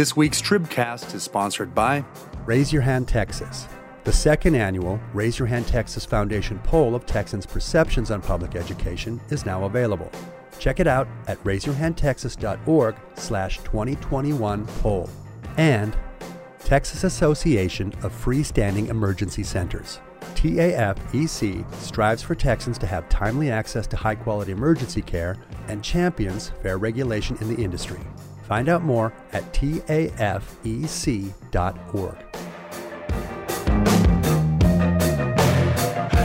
This week's Tribcast is sponsored by Raise Your Hand Texas, the second annual Raise Your Hand Texas Foundation poll of Texans' perceptions on public education is now available. Check it out at raiseyourhandtexas.org slash 2021 poll. And Texas Association of Freestanding Emergency Centers. TAFEC strives for Texans to have timely access to high quality emergency care and champions fair regulation in the industry. Find out more at tafec.org.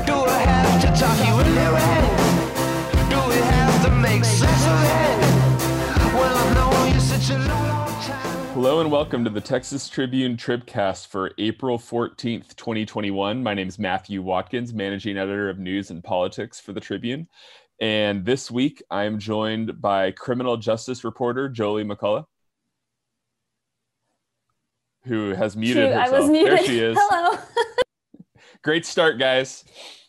Do I have to talk you into it? Do we have to make sense of it? Well, I've known you such a long, long time. Hello and welcome to the Texas Tribune Tribcast for April 14th, 2021. My name is Matthew Watkins, managing editor of news and politics for the Tribune. And this week I am joined by criminal justice reporter Jolie McCullough, who has muted Shoot, I herself. was muted. There she is. Hello. Great start, guys.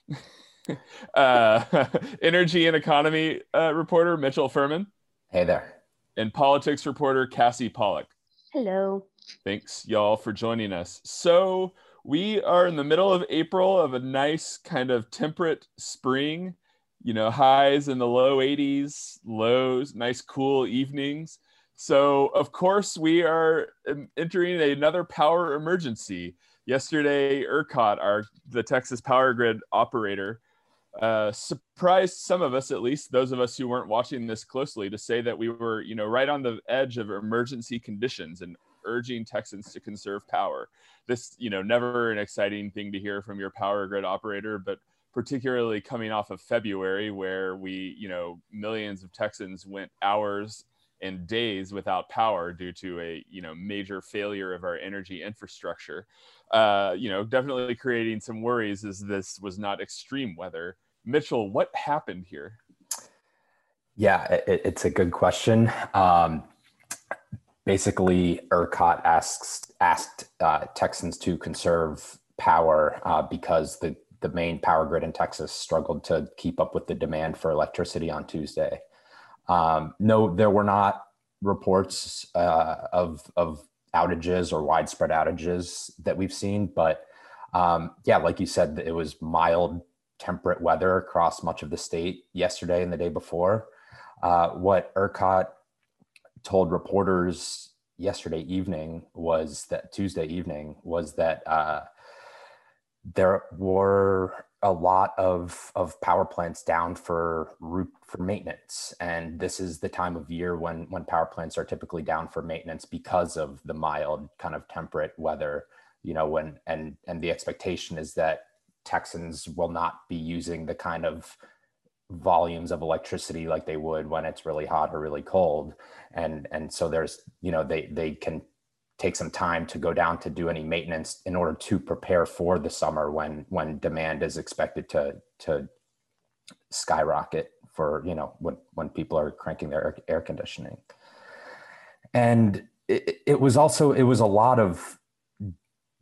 uh, energy and economy uh, reporter Mitchell Ferman Hey there. and politics reporter Cassi Pollock. Hello. Thanks, y'all, for joining us. So, we are in the middle of April of a nice kind of temperate spring, you know, highs in the low 80s, lows, nice cool evenings. So, of course, we are entering another power emergency. Yesterday, ERCOT, our the Texas Power Grid operator, uh, surprised some of us, at least those of us who weren't watching this closely, to say that we were, you know, right on the edge of emergency conditions and urging Texans to conserve power. This, you know, never an exciting thing to hear from your power grid operator, but particularly coming off of February, where we, you know, millions of Texans went hours and days without power due to a, you know, major failure of our energy infrastructure. Uh, you know, definitely creating some worries as this was not extreme weather. Mitchell, what happened here? Yeah, it, it's a good question. Um, basically, ERCOT asks asked uh, Texans to conserve power uh, because the the main power grid in Texas struggled to keep up with the demand for electricity on Tuesday. Um, no, there were not reports uh, of of outages or widespread outages that we've seen, but um, yeah, like you said, it was mild, temperate weather across much of the state yesterday and the day before. Uh, what ERCOT told reporters yesterday evening was that Tuesday evening was that uh, there were a lot of of power plants down for root for maintenance. And this is the time of year when when power plants are typically down for maintenance because of the mild kind of temperate weather you know when and and the expectation is that texans will not be using the kind of volumes of electricity like they would when it's really hot or really cold. And and so there's you know they they can take some time to go down to do any maintenance in order to prepare for the summer when when demand is expected to to skyrocket for you know when when people are cranking their air, conditioning. And it, it was also it was a lot of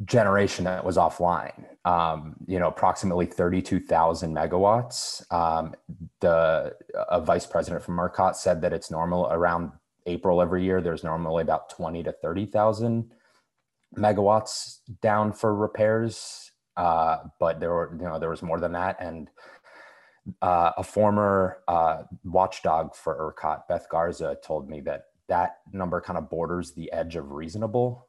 generation that was offline. Um, you know approximately 32,000 megawatts. Um, the a vice president from ERCOT said that it's normal around April every year there's normally about 20 to 30,000 megawatts down for repairs. Uh, but there were you know there was more than that. And uh, a former uh, watchdog for ERCOT Beth Garza told me that that number kind of borders the edge of reasonable.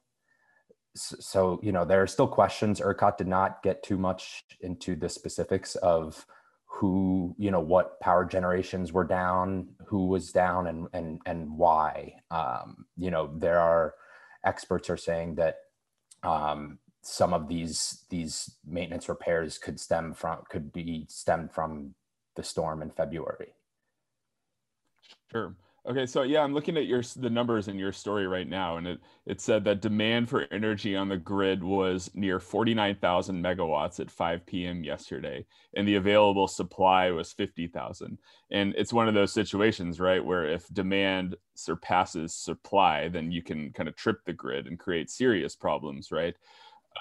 So you know there are still questions. ERCOT did not get too much into the specifics of who you know what power generations were down who was down and and and why um, you know there are experts are saying that um, some of these these maintenance repairs could stem from could be stemmed from the storm in February. Sure. Okay, so yeah, I'm looking at your the numbers in your story right now, and it it said that demand for energy on the grid was near 49,000 megawatts at 5 p.m. yesterday, and the available supply was 50,000. And it's one of those situations, right, where if demand surpasses supply, then you can kind of trip the grid and create serious problems, right?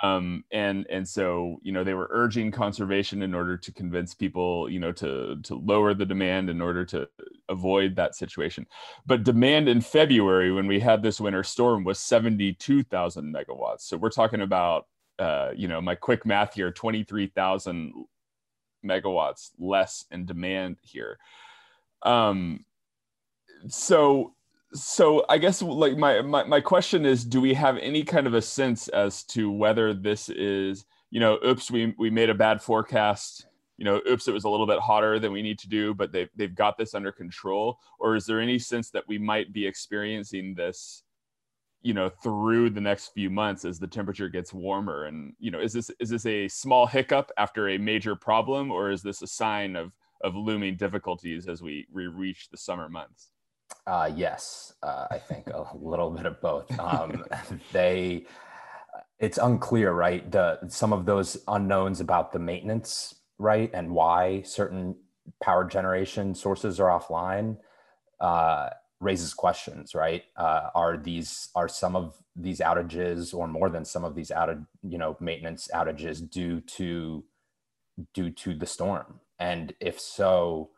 Um, and and so you know they were urging conservation in order to convince people you know to to lower the demand in order to avoid that situation. But demand in February, when we had this winter storm, was 72,000 megawatts. So we're talking about, uh, you know, my quick math here 23,000 megawatts less in demand here. Um, so so i guess like my, my my question is do we have any kind of a sense as to whether this is you know oops we we made a bad forecast you know oops it was a little bit hotter than we need to do but they've, they've got this under control? Or is there any sense that we might be experiencing this you know through the next few months as the temperature gets warmer? And you know is this is this a small hiccup after a major problem or is this a sign of of looming difficulties as we, we reach the summer months uh, yes, uh, I think a little bit of both. Um, they, it's unclear, right? The some of those unknowns about the maintenance, right, and why certain power generation sources are offline uh, raises questions, right? Uh, are these are some of these outages, or more than some of these outage, you know, maintenance outages due to due to the storm? And if so,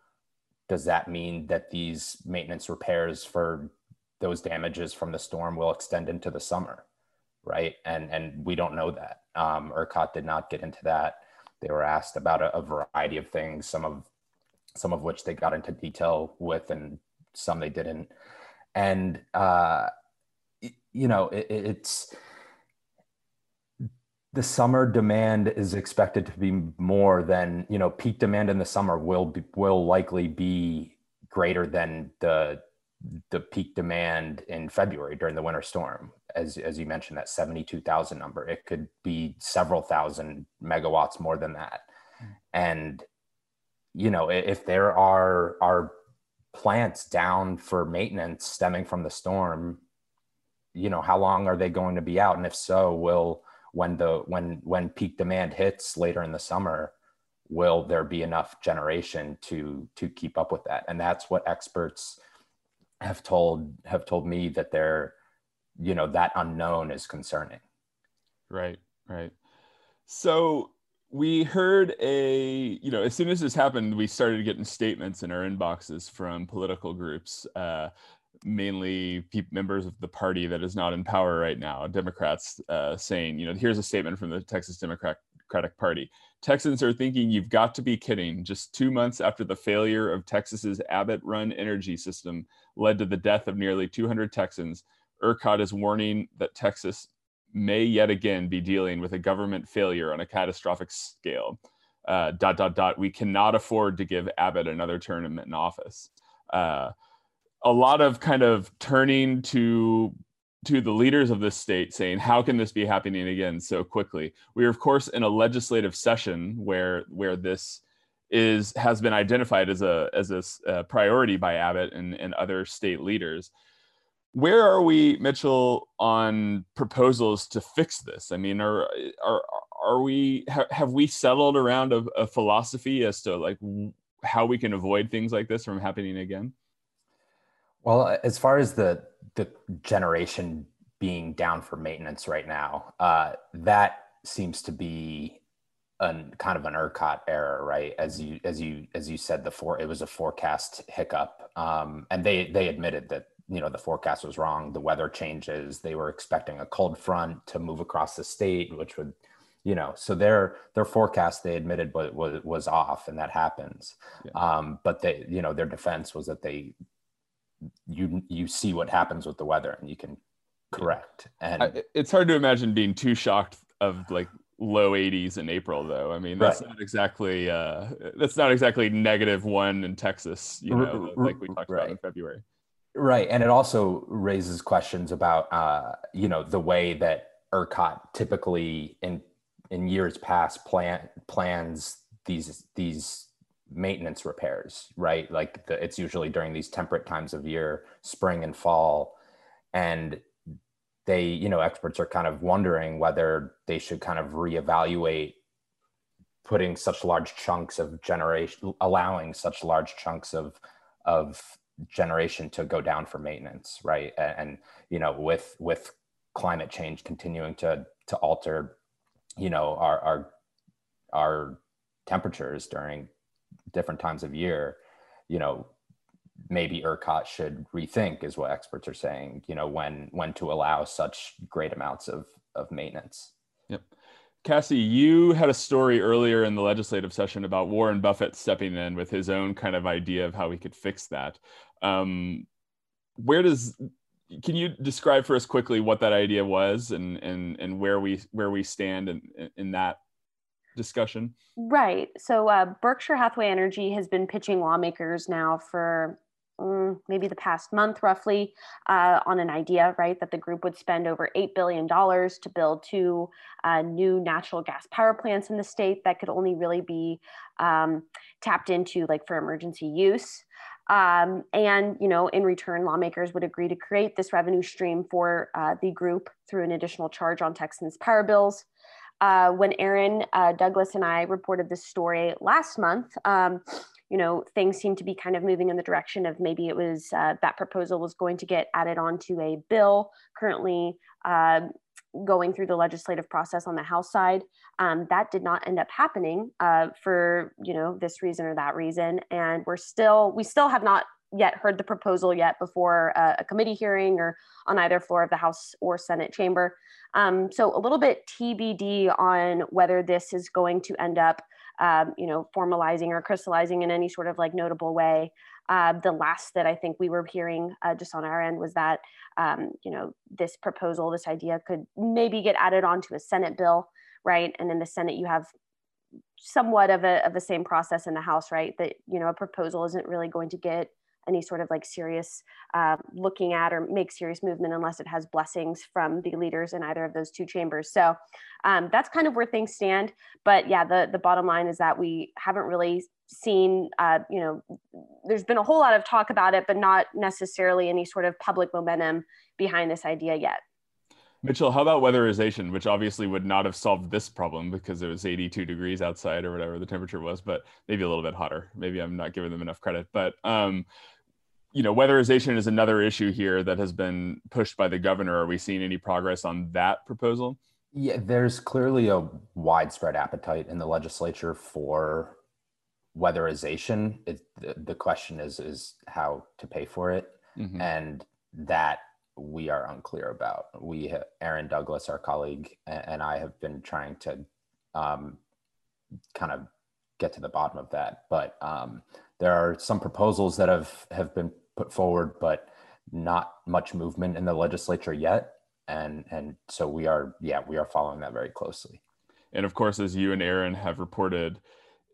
does that mean that these maintenance repairs for those damages from the storm will extend into the summer right? And and we don't know that. Um, ERCOT did not get into that. They were asked about a, a, variety of things some of some of which they got into detail with and some they didn't. And uh, you know it, it's the summer demand is expected to be more than you know peak demand in the summer will be, will likely be greater than the the peak demand in February during the winter storm. As as you mentioned that 72,000 number it could be several thousand megawatts more than that. And you know if there are are plants down for maintenance stemming from the storm you know how long are they going to be out? And if so will when the when when peak demand hits later in the summer will there be enough generation to to keep up with that? And that's what experts have told have told me that they're you know that unknown is concerning. Right right. So we heard a you know as soon as this happened we started getting statements in our inboxes from political groups uh, mainly members of the party that is not in power right now, Democrats, uh, saying, you know, here's a statement from the Texas Democratic Party. Texans are thinking you've got to be kidding. Just two months after the failure of Texas's Abbott run energy system led to the death of nearly 200 Texans, ERCOT is warning that Texas may yet again be dealing with a government failure on a catastrophic scale. Uh, dot dot dot. We cannot afford to give Abbott another term in office. Uh, a lot of kind of turning to to the leaders of this state saying how can this be happening again so quickly? We are of course in a legislative session where where this is has been identified as a as a, priority by abbott and, and other state leaders. Where are we mitchell on proposals to fix this? I mean are are are we have we settled around a, a philosophy as to like how we can avoid things like this from happening again well, as far as the the generation being down for maintenance right now, uh, that seems to be an kind of an ERCOT error, right? As you as you as you said, the for it was a forecast hiccup, um, and they they admitted that you know the forecast was wrong. The weather changes. They were expecting a cold front to move across the state, which would you know so their their forecast they admitted was was, was off and that happens yeah. um, but they you know their defense was that they you you see what happens with the weather and you can correct. And I, it's hard to imagine being too shocked of like low 80s in april though. I mean that's right. not exactly uh that's not exactly negative one in texas you know like we talked right. about in february. Right. And it also raises questions about uh you know the way that ercot typically in in years past plan plans these these maintenance repairs, right? Like the, it's usually during these temperate times of year, spring and fall. And they, you know, experts are kind of wondering whether they should kind of reevaluate putting such large chunks of generation, allowing such large chunks of, of generation to go down for maintenance, right? And, and you know, with, with climate change continuing to, to alter, you know, our, our, our temperatures during different times of year, you know, maybe ERCOT should rethink, is what experts are saying. You know, when when to allow such great amounts of of maintenance. Yep. Cassi, you had a story earlier in the legislative session about Warren Buffett stepping in with his own kind of idea of how we could fix that. Um, where does can you describe for us quickly what that idea was and and and where we where we stand in in that discussion? Right. So uh, Berkshire Hathaway Energy has been pitching lawmakers now for mm, maybe the past month, roughly, uh, on an idea, right, that the group would spend over $8 billion to build two uh, new natural gas power plants in the state that could only really be um, tapped into like for emergency use. Um, and you know, in return, lawmakers would agree to create this revenue stream for uh, the group through an additional charge on Texans' power bills. Uh, when Erin uh, Douglas and I reported this story last month, um, you know, things seemed to be kind of moving in the direction of maybe it was uh, that proposal was going to get added onto a bill currently uh, going through the legislative process on the House side. Um, that did not end up happening uh, for you know this reason or that reason, and we're still we still have not yet heard the proposal yet before a, a committee hearing or on either floor of the House or Senate chamber. Um, so a little bit TBD on whether this is going to end up um, you know, formalizing or crystallizing in any sort of like notable way. Uh, the last that I think we were hearing uh, just on our end was that, um, you know, this proposal, this idea could maybe get added onto a Senate bill, right? And in the Senate, you have somewhat of a of the same process in the House, right? That you know, a proposal isn't really going to get any sort of like serious uh, looking at or make serious movement unless it has blessings from the leaders in either of those two chambers. So um, that's kind of where things stand. But yeah, the the bottom line is that we haven't really seen, uh, you know, there's been a whole lot of talk about it, but not necessarily any sort of public momentum behind this idea yet. Mitchell, how about weatherization, which obviously would not have solved this problem because it was 82 degrees outside or whatever the temperature was, but maybe a little bit hotter. Maybe I'm not giving them enough credit. But um, you know, weatherization is another issue here that has been pushed by the governor. Are we seeing any progress on that proposal? Yeah, there's clearly a widespread appetite in the legislature for weatherization. It, the, the question is is how to pay for it, mm-hmm. and that we are unclear about. We, Erin Douglas, our colleague, and I have been trying to um, kind of get to the bottom of that, but um, there are some proposals that have have been put forward, but not much movement in the legislature yet. And and so we are, yeah, we are following that very closely. And of course, as you and Erin have reported,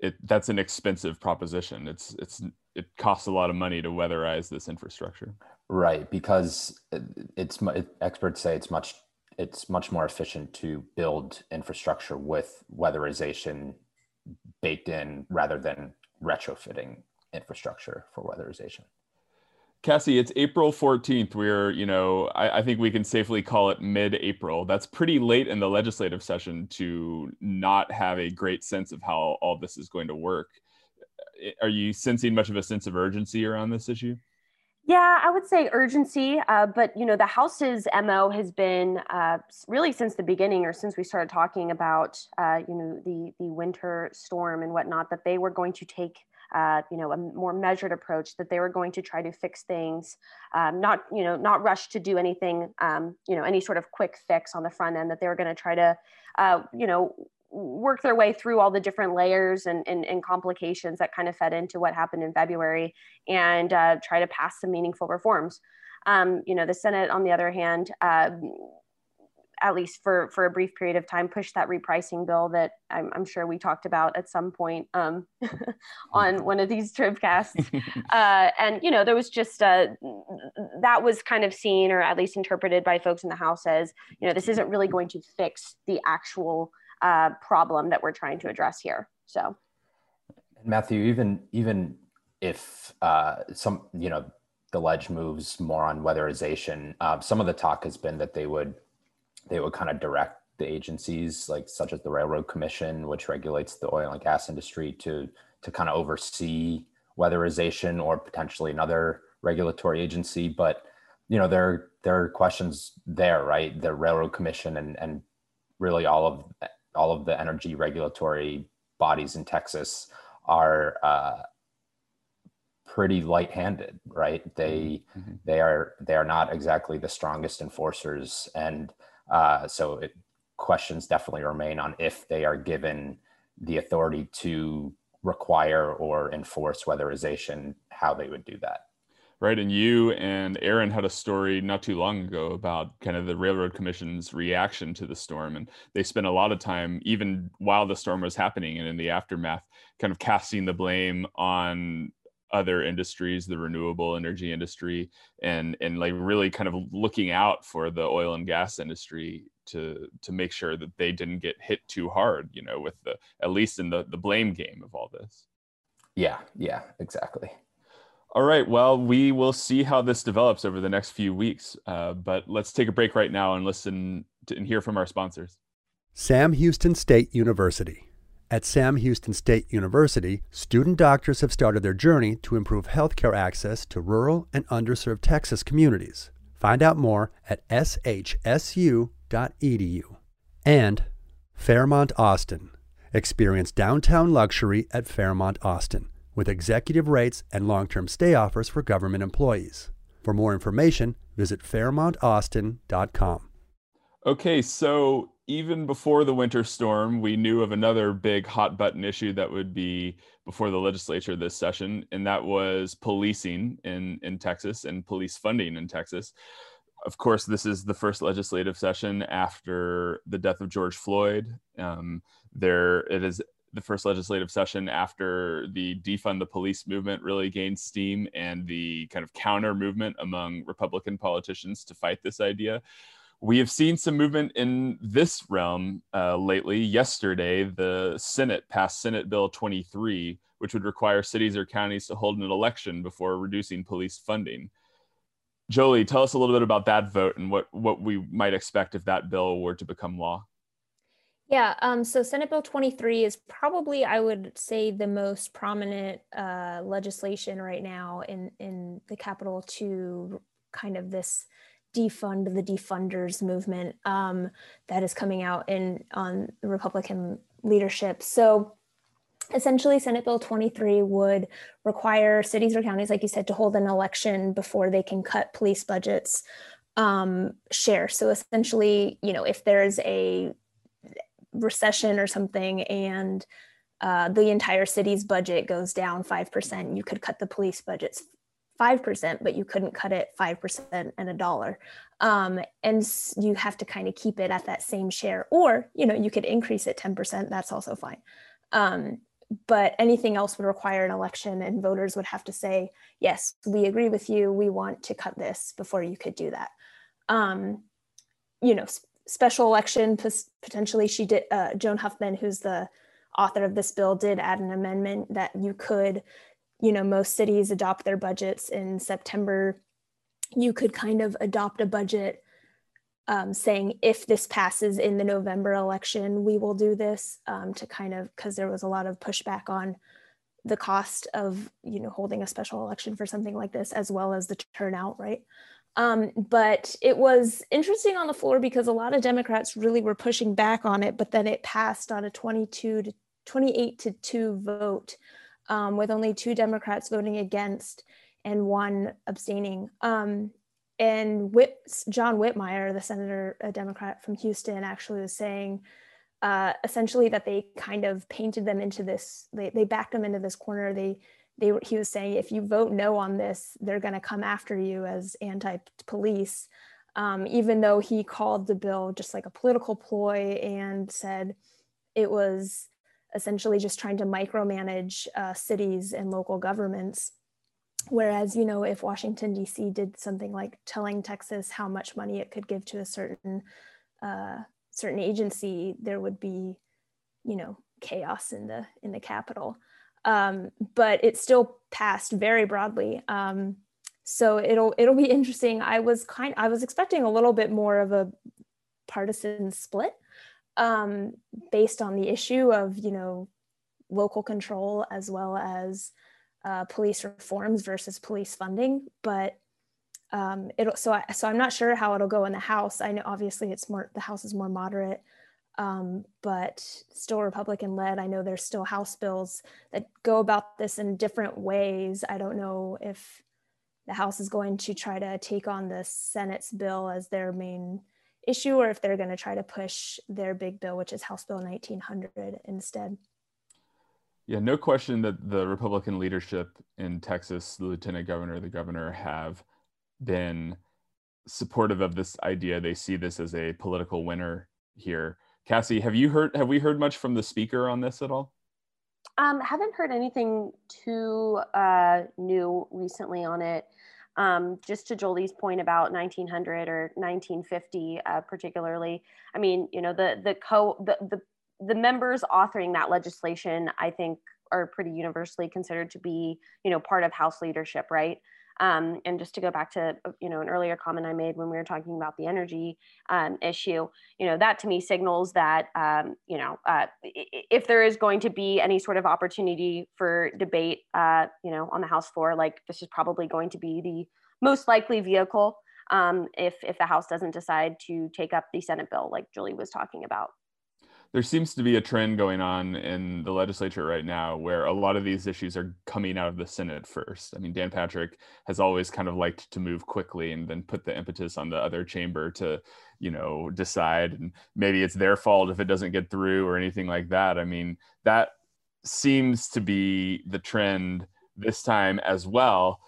it that's an expensive proposition. It's it's it costs a lot of money to weatherize this infrastructure. Right, because it's it, experts say it's much it's much more efficient to build infrastructure with weatherization baked in rather than retrofitting infrastructure for weatherization. Cassi, it's April 14th. We're, you know, I, I think we can safely call it mid April. That's pretty late in the legislative session to not have a great sense of how all this is going to work. Are you sensing much of a sense of urgency around this issue? Yeah, I would say urgency, uh, but you know, the House's mo has been uh, really since the beginning, or since we started talking about uh, you know the the winter storm and whatnot, that they were going to take uh, you know a more measured approach that they were going to try to fix things um, not you know not rush to do anything um, you know any sort of quick fix on the front end that they were going to try to uh, you know work their way through all the different layers and, and, and, complications that kind of fed into what happened in February and uh, try to pass some meaningful reforms. Um, you know, the Senate, on the other hand, uh, at least for for a brief period of time push that repricing bill that I'm, I'm sure we talked about at some point um, on one of these tribcasts uh, and you know there was just uh, that was kind of seen or at least interpreted by folks in the house as you know this isn't really going to fix the actual uh, problem that we're trying to address here. So. Matthew even even if uh, some you know the ledge moves more on weatherization uh, some of the talk has been that they would they would kind of direct the agencies like such as the railroad commission which regulates the oil and gas industry to to kind of oversee weatherization or potentially another regulatory agency but you know there there are questions there right the railroad commission and and really all of all of the energy regulatory bodies in texas are uh, pretty light-handed, right? They Mhm. they are they are not exactly the strongest enforcers, and uh, so it, questions definitely remain on if they are given the authority to require or enforce weatherization, how they would do that. Right. And you and Erin had a story not too long ago about kind of the Railroad Commission's reaction to the storm. And they spent a lot of time, even while the storm was happening and in the aftermath, kind of casting the blame on other industries, the renewable energy industry, and and like really kind of looking out for the oil and gas industry to to make sure that they didn't get hit too hard, you know, with the at least in the the blame game of all this. Yeah, yeah, exactly. All right. Well, we will see how this develops over the next few weeks. Uh, but let's take a break right now and listen to, and hear from our sponsors. Sam Houston State University. At Sam Houston State University, student doctors have started their journey to improve healthcare access to rural and underserved Texas communities. Find out more at shsu.edu. And Fairmont Austin. Experience downtown luxury at Fairmont Austin with executive rates and long term stay offers for government employees. For more information, visit fairmontaustin.com. Okay. So even before the winter storm, we knew of another big hot button issue that would be before the legislature this session, and that was policing in, in Texas and police funding in Texas. Of course, this is the first legislative session after the death of George Floyd. Um, there, it is the first legislative session after the defund the police movement really gained steam and the kind of counter movement among Republican politicians to fight this idea. We have seen some movement in this realm uh, lately. Yesterday, the Senate passed Senate Bill 23, which would require cities or counties to hold an election before reducing police funding. Jolie, tell us a little bit about that vote and what, what we might expect if that bill were to become law. Yeah, um, so Senate Bill 23 is probably, I would say, the most prominent uh, legislation right now in, in the Capitol to kind of this defund the defunders movement um, that is coming out in on Republican leadership. So essentially, Senate Bill 23 would require cities or counties, like you said, to hold an election before they can cut police budgets um, share. So essentially, you know, if there's a recession or something and uh, the entire city's budget goes down 5%, you could cut the police budgets 5%, but you couldn't cut it 5% and a dollar. Um, and you have to kind of keep it at that same share, or, you know, you could increase it 10%, that's also fine. Um, but anything else would require an election and voters would have to say, yes, we agree with you. We want to cut this before you could do that. Um, you know, special election potentially she did uh, joan huffman who's the author of this bill did add an amendment that you could you know most cities adopt their budgets in september you could kind of adopt a budget um, saying if this passes in the november election we will do this um, to kind of because there was a lot of pushback on the cost of you know holding a special election for something like this as well as the turnout right? Um, but it was interesting on the floor because a lot of Democrats really were pushing back on it, but then it passed on a 22 to 28 to 2 vote um, with only two Democrats voting against and one abstaining. Um, and Whit, John Whitmire, the senator, a Democrat from Houston, actually was saying uh, essentially that they kind of painted them into this, they, they backed them into this corner. They they he was saying if you vote no on this, they're going to come after you as anti-police. Um, even though he called the bill just like a political ploy and said it was essentially just trying to micromanage uh, cities and local governments. Whereas, you know, if Washington, D.C. did something like telling Texas how much money it could give to a certain uh, certain agency, there would be, you know, chaos in the in the capital. um, but it still passed very broadly. Um, so it'll it'll be interesting. I was kind I was expecting a little bit more of a partisan split um, based on the issue of you know local control as well as uh, police reforms versus police funding, but um, it'll so I, so I'm not sure how it'll go in the House. I know obviously it's more the House is more moderate. um, but still Republican led. I know there's still House bills that go about this in different ways. I don't know if the House is going to try to take on the Senate's bill as their main issue or if they're going to try to push their big bill, which is House Bill 1900 instead. Yeah, no question that the Republican leadership in Texas, the lieutenant governor, the governor, have been supportive of this idea. They see this as a political winner here. Cassi, have you heard? Have we heard much from the speaker on this at all? Um, haven't heard anything too uh, new recently on it. Um, just to Jolie's point about 1900 or 1950, uh, particularly. I mean, you know, the the co the, the the members authoring that legislation, I think, are pretty universally considered to be, you know, part of House leadership, right? Um, and just to go back to you know an earlier comment I made when we were talking about the energy um, issue, you know that to me signals that um, you know uh, if there is going to be any sort of opportunity for debate, uh, you know, on the House floor, like this is probably going to be the most likely vehicle um, if if the House doesn't decide to take up the Senate bill, like Julie was talking about there seems to be a trend going on in the legislature right now where a lot of these issues are coming out of the Senate first. I mean, Dan Patrick has always kind of liked to move quickly and then put the impetus on the other chamber to, you know, decide. And maybe it's their fault if it doesn't get through or anything like that. I mean, that seems to be the trend this time as well.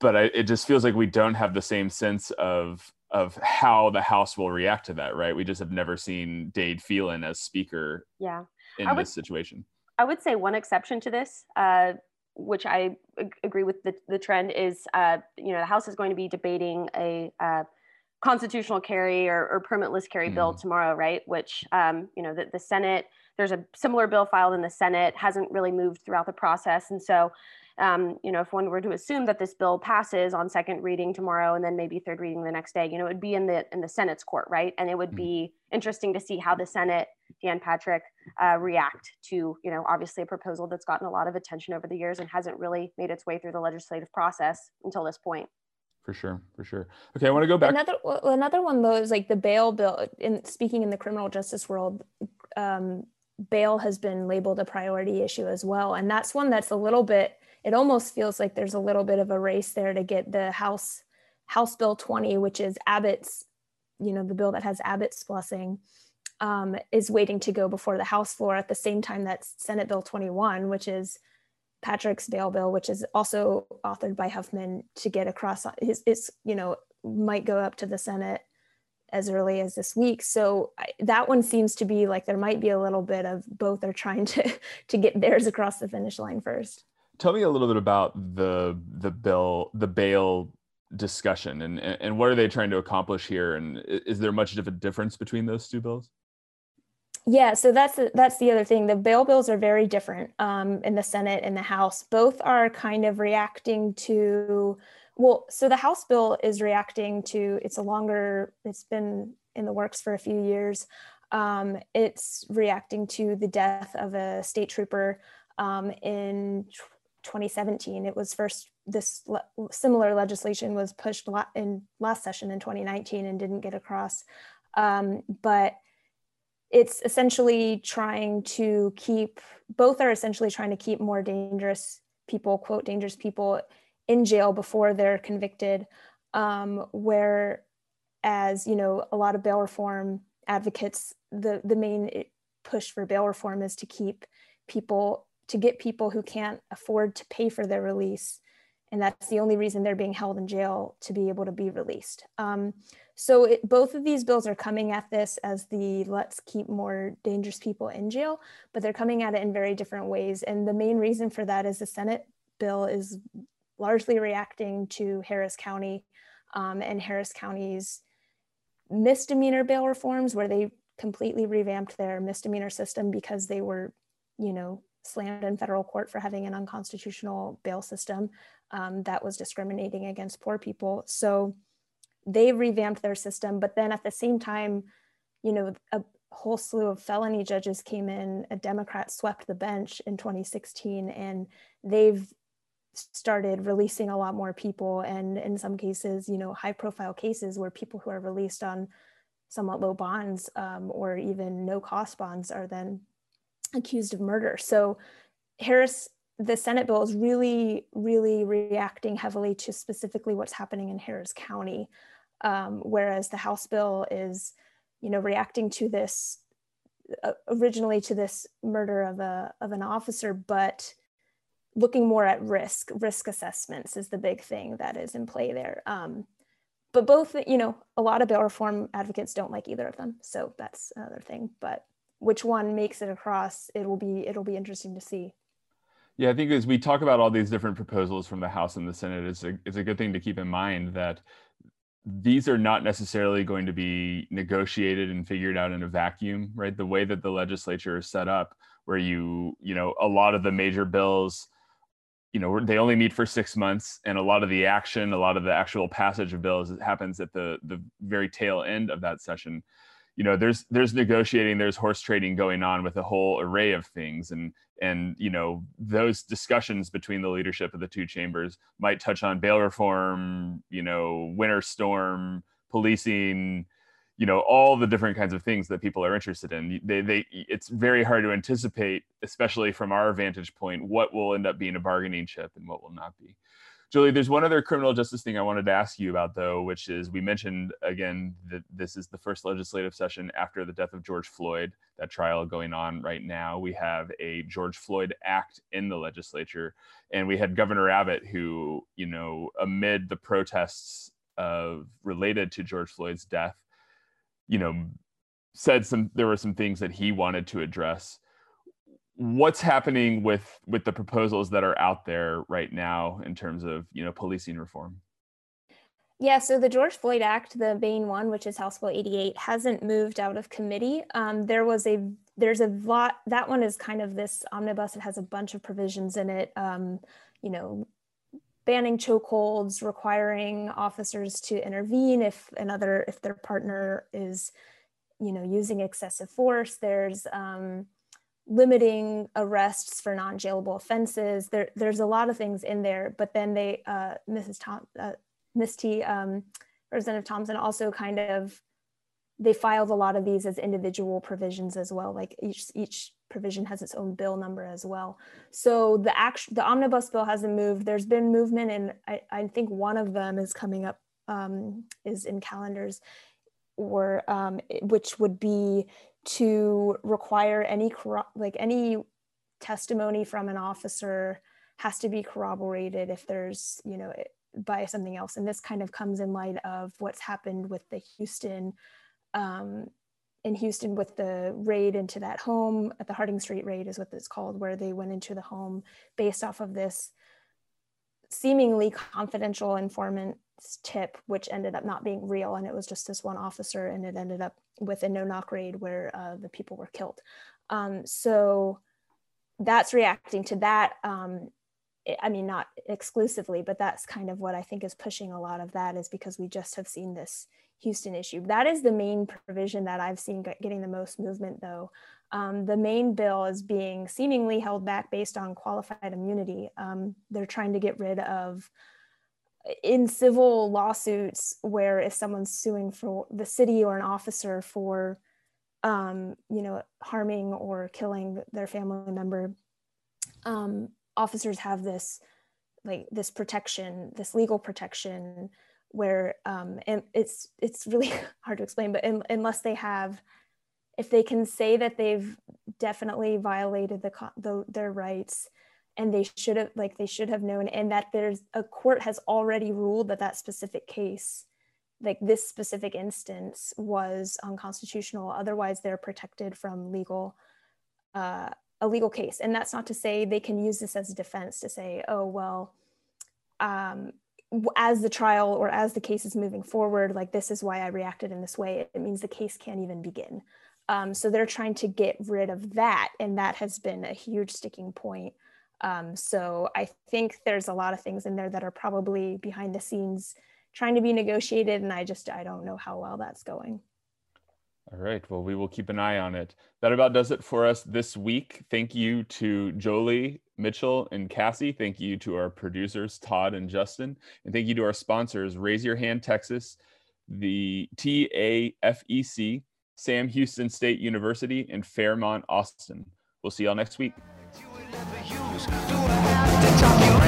But I, it just feels like we don't have the same sense of of how the House will react to that, right? We just have never seen Dade Phelan as speaker yeah. in would, this situation. I would say one exception to this, uh, which I ag- agree with the, the trend, is uh, you know the House is going to be debating a uh, constitutional carry or, or permitless carry mm. bill tomorrow, right? Which um, you know the, the Senate there's a similar bill filed in the Senate hasn't really moved throughout the process, and so um, you know, if one were to assume that this bill passes on second reading tomorrow and then maybe third reading the next day, you know, it would be in the in the Senate's court, right? And it would mm-hmm. be interesting to see how the Senate, Dan Patrick, uh, react to, you know, obviously a proposal that's gotten a lot of attention over the years and hasn't really made its way through the legislative process until this point. For sure, for sure. Okay, I want to go back. Another another one though is like the bail bill. In speaking in the criminal justice world, um, bail has been labeled a priority issue as well, and that's one that's a little bit it almost feels like there's a little bit of a race there to get the House House Bill 20, which is Abbott's, you know, the bill that has Abbott's blessing, um, is waiting to go before the House floor at the same time that Senate Bill 21, which is Patrick's bail bill, which is also authored by Huffman to get across his, his you know, might go up to the Senate as early as this week. So I, that one seems to be like there might be a little bit of both are trying to to get theirs across the finish line first tell me a little bit about the the bill the bail discussion and and what are they trying to accomplish here? And is there much of a difference between those two bills? Yeah so that's the, that's the other thing. The bail bills are very different um, in the senate and the house. Both are kind of reacting to well so the house bill is reacting to it's a longer it's been in the works for a few years. Um, it's reacting to the death of a state trooper um, in 2017. It was first, this le- similar legislation was pushed in last session in 2019 and didn't get across. Um, but it's essentially trying to keep, both are essentially trying to keep more dangerous people, quote, dangerous people in jail before they're convicted. Um, whereas, you know, a lot of bail reform advocates, the, the main push for bail reform is to keep people to get people who can't afford to pay for their release. And that's the only reason they're being held in jail to be able to be released. Um, so it, both of these bills are coming at this as the let's keep more dangerous people in jail, but they're coming at it in very different ways. And the main reason for that is the Senate bill is largely reacting to Harris County um, and Harris County's misdemeanor bail reforms, where they completely revamped their misdemeanor system because they were, you know, slammed in federal court for having an unconstitutional bail system um, that was discriminating against poor people. So they revamped their system, but then at the same time, you know, a whole slew of felony judges came in. A Democrat swept the bench in 2016, and they've started releasing a lot more people. And in some cases, you know, high profile cases where people who are released on somewhat low bonds um, or even no cost bonds are then accused of murder. So Harris, the Senate bill is really, really reacting heavily to specifically what's happening in Harris County, um, whereas the House bill is, you know, reacting to this uh, originally to this murder of a of an officer, but looking more at risk. Risk assessments is the big thing that is in play there. Um, but both, you know, a lot of bill reform advocates don't like either of them, so that's another thing. But which one makes it across, it will be it'll be interesting to see. Yeah, I think as we talk about all these different proposals from the House and the Senate, it's a, it's a good thing to keep in mind that these are not necessarily going to be negotiated and figured out in a vacuum, right? The way that the legislature is set up, where you, you know, a lot of the major bills, you know, they only meet for six months, and a lot of the action, a lot of the actual passage of bills happens at the the very tail end of that session you know there's there's negotiating there's horse trading going on with a whole array of things. And and you know those discussions between the leadership of the two chambers might touch on bail reform you know winter storm policing you know all the different kinds of things that people are interested in. They, they it's very hard to anticipate especially from our vantage point what will end up being a bargaining chip and what will not be Julie, there's one other criminal justice thing I wanted to ask you about, though, which is we mentioned again that this is the first legislative session after the death of George Floyd, that trial going on right now. We have a George Floyd Act in the legislature, and we had Governor Abbott, who, you know, amid the protests of related to George Floyd's death, you know, said some there were some things that he wanted to address what's happening with with the proposals that are out there right now in terms of you know policing reform? Yeah so the george floyd act the main one which is house bill 88 hasn't moved out of committee. Um, there was a there's a lot that one is kind of this omnibus. It has a bunch of provisions in it um, you know banning chokeholds requiring officers to intervene if another if their partner is you know using excessive force. There's um, limiting arrests for non-jailable offenses. There, there's a lot of things in there, but then they, uh, Mrs. Tom, uh, Ms. T, um, Representative Thompson also kind of, they filed a lot of these as individual provisions as well. Like each, each provision has its own bill number as well. So the act, the omnibus bill hasn't moved. There's been movement and I, I think one of them is coming up, um, is in calendars or um, which would be to require any like any testimony from an officer has to be corroborated if there's you know by something else. And this kind of comes in light of what's happened with the houston um, in houston with the raid into that home at the harding street raid is what it's called where they went into the home based off of this seemingly confidential informant tip, which ended up not being real. And it was just this one officer, and it ended up with a no knock raid where uh, the people were killed. Um, so that's reacting to that. Um, I mean, not exclusively, but that's kind of what I think is pushing a lot of that is because we just have seen this Houston issue. That is the main provision that I've seen getting the most movement, though. Um, the main bill is being seemingly held back based on qualified immunity. Um, they're trying to get rid of in civil lawsuits where if someone's suing for the city or an officer for um, you know harming or killing their family member um, officers have this like this protection this legal protection where um, and it's it's really hard to explain but in, unless they have if they can say that they've definitely violated the, the their rights and they should have like they should have known and that there's a court has already ruled that that specific case like this specific instance was unconstitutional. Otherwise they're protected from legal uh, a legal case. And that's not to say they can use this as a defense to say oh well um, as the trial or as the case is moving forward like this is why i reacted in this way. It means the case can't even begin. Um, so they're trying to get rid of that and that has been a huge sticking point um, so I think there's a lot of things in there that are probably behind the scenes trying to be negotiated. And I just, I don't know how well that's going. All right. Well, we will keep an eye on it. That about does it for us this week. Thank you to Jolie, Mitchell, and Cassi. Thank you to our producers, Todd and Justin. And thank you to our sponsors, Raise Your Hand Texas, the TAFEC, Sam Houston State University, and Fairmont Austin. We'll see y'all next week. Do I have to talk you?